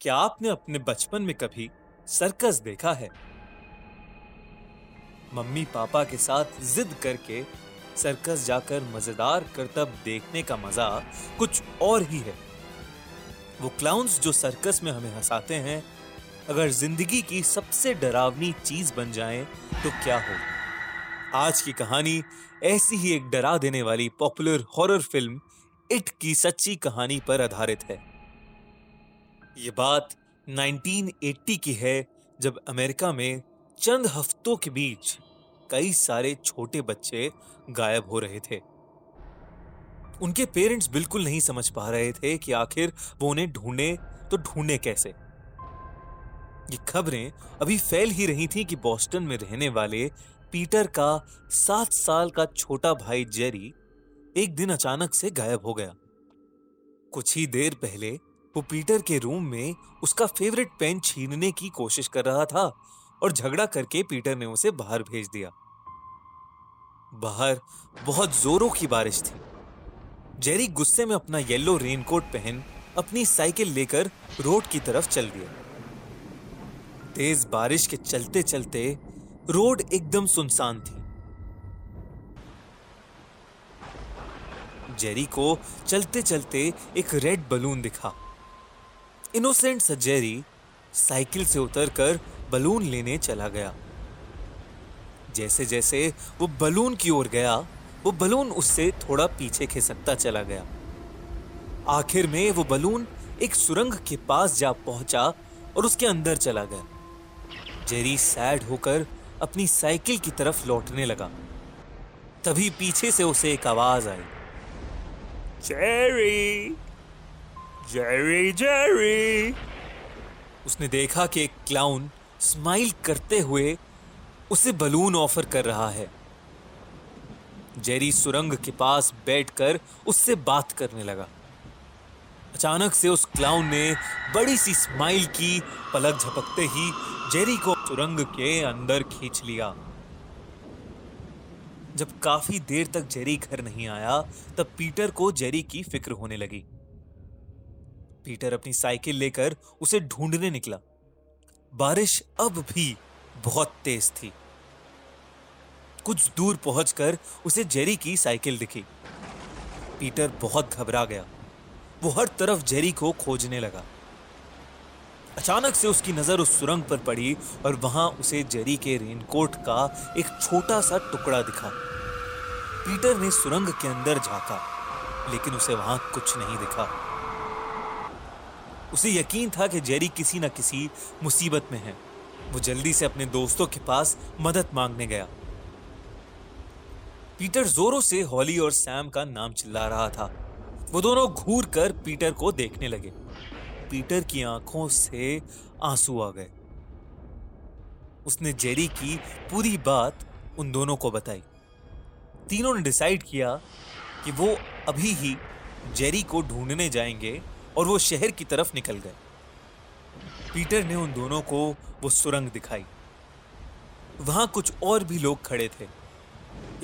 क्या आपने अपने बचपन में कभी सर्कस देखा है? मम्मी पापा के साथ जिद करके सर्कस जाकर मज़ेदार करतब देखने का मज़ा कुछ और ही है। वो क्लाउन्स जो सर्कस में हमें हंसाते हैं, अगर ज़िंदगी की सबसे डरावनी चीज़ बन जाएँ तो क्या हो? आज की कहानी ऐसी ही एक डरा देने वाली पॉपुलर हॉरर फ़िल्म इट की सच्ची कहानी पर आधारित है। ये बात 1980 की है, जब अमेरिका में चंद हफ्तों के बीच कई सारे छोटे बच्चे गायब हो रहे थे। उनके पेरेंट्स बिल्कुल नहीं समझ पा रहे थे कि आखिर वो उन्हें ढूंढे तो ढूंढे कैसे। ये खबरें अभी फैल ही रही थी कि बॉस्टन में रहने वाले पीटर का सात साल का छोटा भाई जेरी एक दिन अचानक से गायब हो गया। कुछ ही देर पहले वो पीटर के रूम में उसका फेवरेट पेन छीनने की कोशिश कर रहा था और झगड़ा करके पीटर ने उसे बाहर भेज दिया। बाहर बहुत जोरों की बारिश थी। जेरी गुस्से में अपना येलो रेनकोट पहन अपनी साइकिल लेकर रोड की तरफ़ चल दिया। तेज बारिश के चलते चलते रोड एकदम सुनसान थी। जेरी को चलते चलते एक रेड बलून दिखा। इनोसेंट सा जेरी साइकिल से उतरकर बलून लेने चला गया। जैसे जैसे वो बलून की ओर गया, वो बलून उससे थोड़ा पीछे खिसकता चला गया। आखिर में वो बलून एक सुरंग के पास जा पहुँचा और उसके अंदर चला गया। जेरी सैड होकर अपनी साइकिल की तरफ़ लौटने लगा। तभी पीछे से उसे एक आवाज़ आई। जेरी! जेरी जेरी उसने देखा कि एक क्लाउन स्माइल करते हुए उसे बलून ऑफ़र कर रहा है। जेरी सुरंग के पास बैठकर उससे बात करने लगा। अचानक से उस क्लाउन ने बड़ी सी स्माइल की, पलक झपकते ही जेरी को सुरंग के अंदर खींच लिया। जब काफ़ी देर तक जेरी घर नहीं आया, तब पीटर को जेरी की फ़िक्र होने लगी। पीटर अपनी साइकिल लेकर उसे ढूँढने निकला। बारिश अब भी बहुत तेज थी। कुछ दूर पहुंचकर उसे जेरी की साइकिल दिखी। पीटर बहुत घबरा गया। वो हर तरफ़ जेरी को खोजने लगा। अचानक से उसकी नज़र उस सुरंग पर पड़ी और वहाँ उसे जेरी के रेनकोट का एक छोटा सा टुकड़ा दिखा। पीटर ने सुरंग के अंदर झांका, लेकिन उसे वहाँ कुछ नहीं दिखा। उसे यकीन था कि जेरी किसी न किसी मुसीबत में है। वो जल्दी से अपने दोस्तों के पास मदद मांगने गया। पीटर जोरों से हॉली और सैम का नाम चिल्ला रहा था। वो दोनों घूर कर पीटर को देखने लगे। पीटर की आँखों से आँसू आ गए। उसने जेरी की पूरी बात उन दोनों को बताई। तीनों ने डिसाइड किया कि वो अभी ही जेरी को ढूँढने जाएँगे और वो शहर की तरफ़ निकल गए। पीटर ने उन दोनों को वो सुरंग दिखाई। वहाँ कुछ और भी लोग खड़े थे।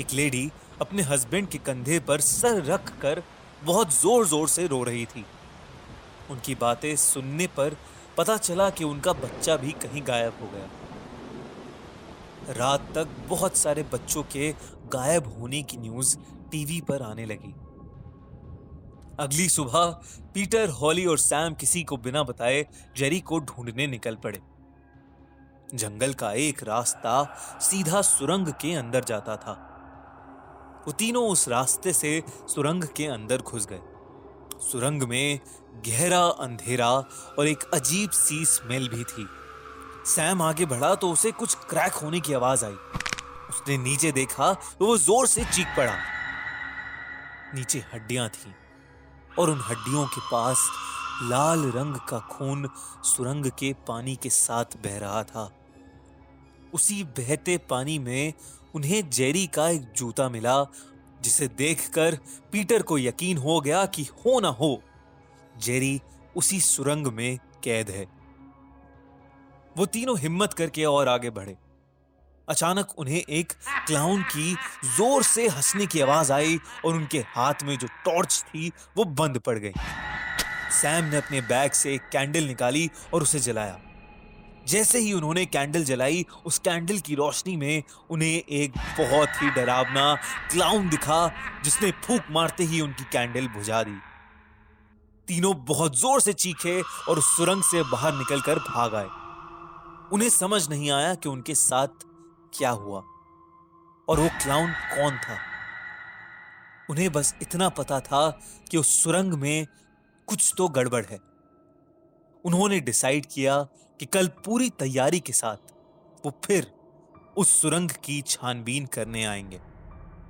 एक लेडी अपने हस्बैंड के कंधे पर सर रख कर बहुत ज़ोर ज़ोर से रो रही थी। उनकी बातें सुनने पर पता चला कि उनका बच्चा भी कहीं गायब हो गया। रात तक बहुत सारे बच्चों के गायब होने की न्यूज़ टीवी पर आने लगी। अगली सुबह पीटर, हॉली और सैम किसी को बिना बताए जेरी को ढूँढने निकल पड़े। जंगल का एक रास्ता सीधा सुरंग के अंदर जाता था। वो तीनों उस रास्ते से सुरंग के अंदर घुस गए। सुरंग में गहरा अंधेरा और एक अजीब सी स्मेल भी थी। सैम आगे बढ़ा तो उसे कुछ क्रैक होने की आवाज़ आई। उसने नीचे देखा तो वो ज़ोर से चीख पड़ा। नीचे हड्डियाँ थीं। और उन हड्डियों के पास लाल रंग का खून सुरंग के पानी के साथ बह रहा था। उसी बहते पानी में उन्हें जेरी का एक जूता मिला, जिसे देखकर पीटर को यकीन हो गया कि हो ना हो, जेरी उसी सुरंग में कैद है। वो तीनों हिम्मत करके और आगे बढ़े। अचानक उन्हें एक क्लाउन की ज़ोर से हंसने की आवाज़ आई और उनके हाथ में जो टॉर्च थी वो बंद पड़ गई। सैम ने अपने बैग से एक कैंडल निकाली और उसे जलाया। जैसे ही उन्होंने कैंडल जलाई, उस कैंडल की रोशनी में उन्हें एक बहुत ही डरावना क्लाउन दिखा, जिसने फूक मारते ही उनकी कैंडल बुझा दी। तीनों बहुत ज़ोर से चीखे और सुरंग से बाहर निकलकर भाग आए। उन्हें समझ नहीं आया कि उनके साथ क्या हुआ? और वो क्लाउन कौन था? उन्हें बस इतना पता था कि उस सुरंग में कुछ तो गड़बड़ है। उन्होंने डिसाइड किया कि कल पूरी तैयारी के साथ वो फिर उस सुरंग की छानबीन करने आएँगे।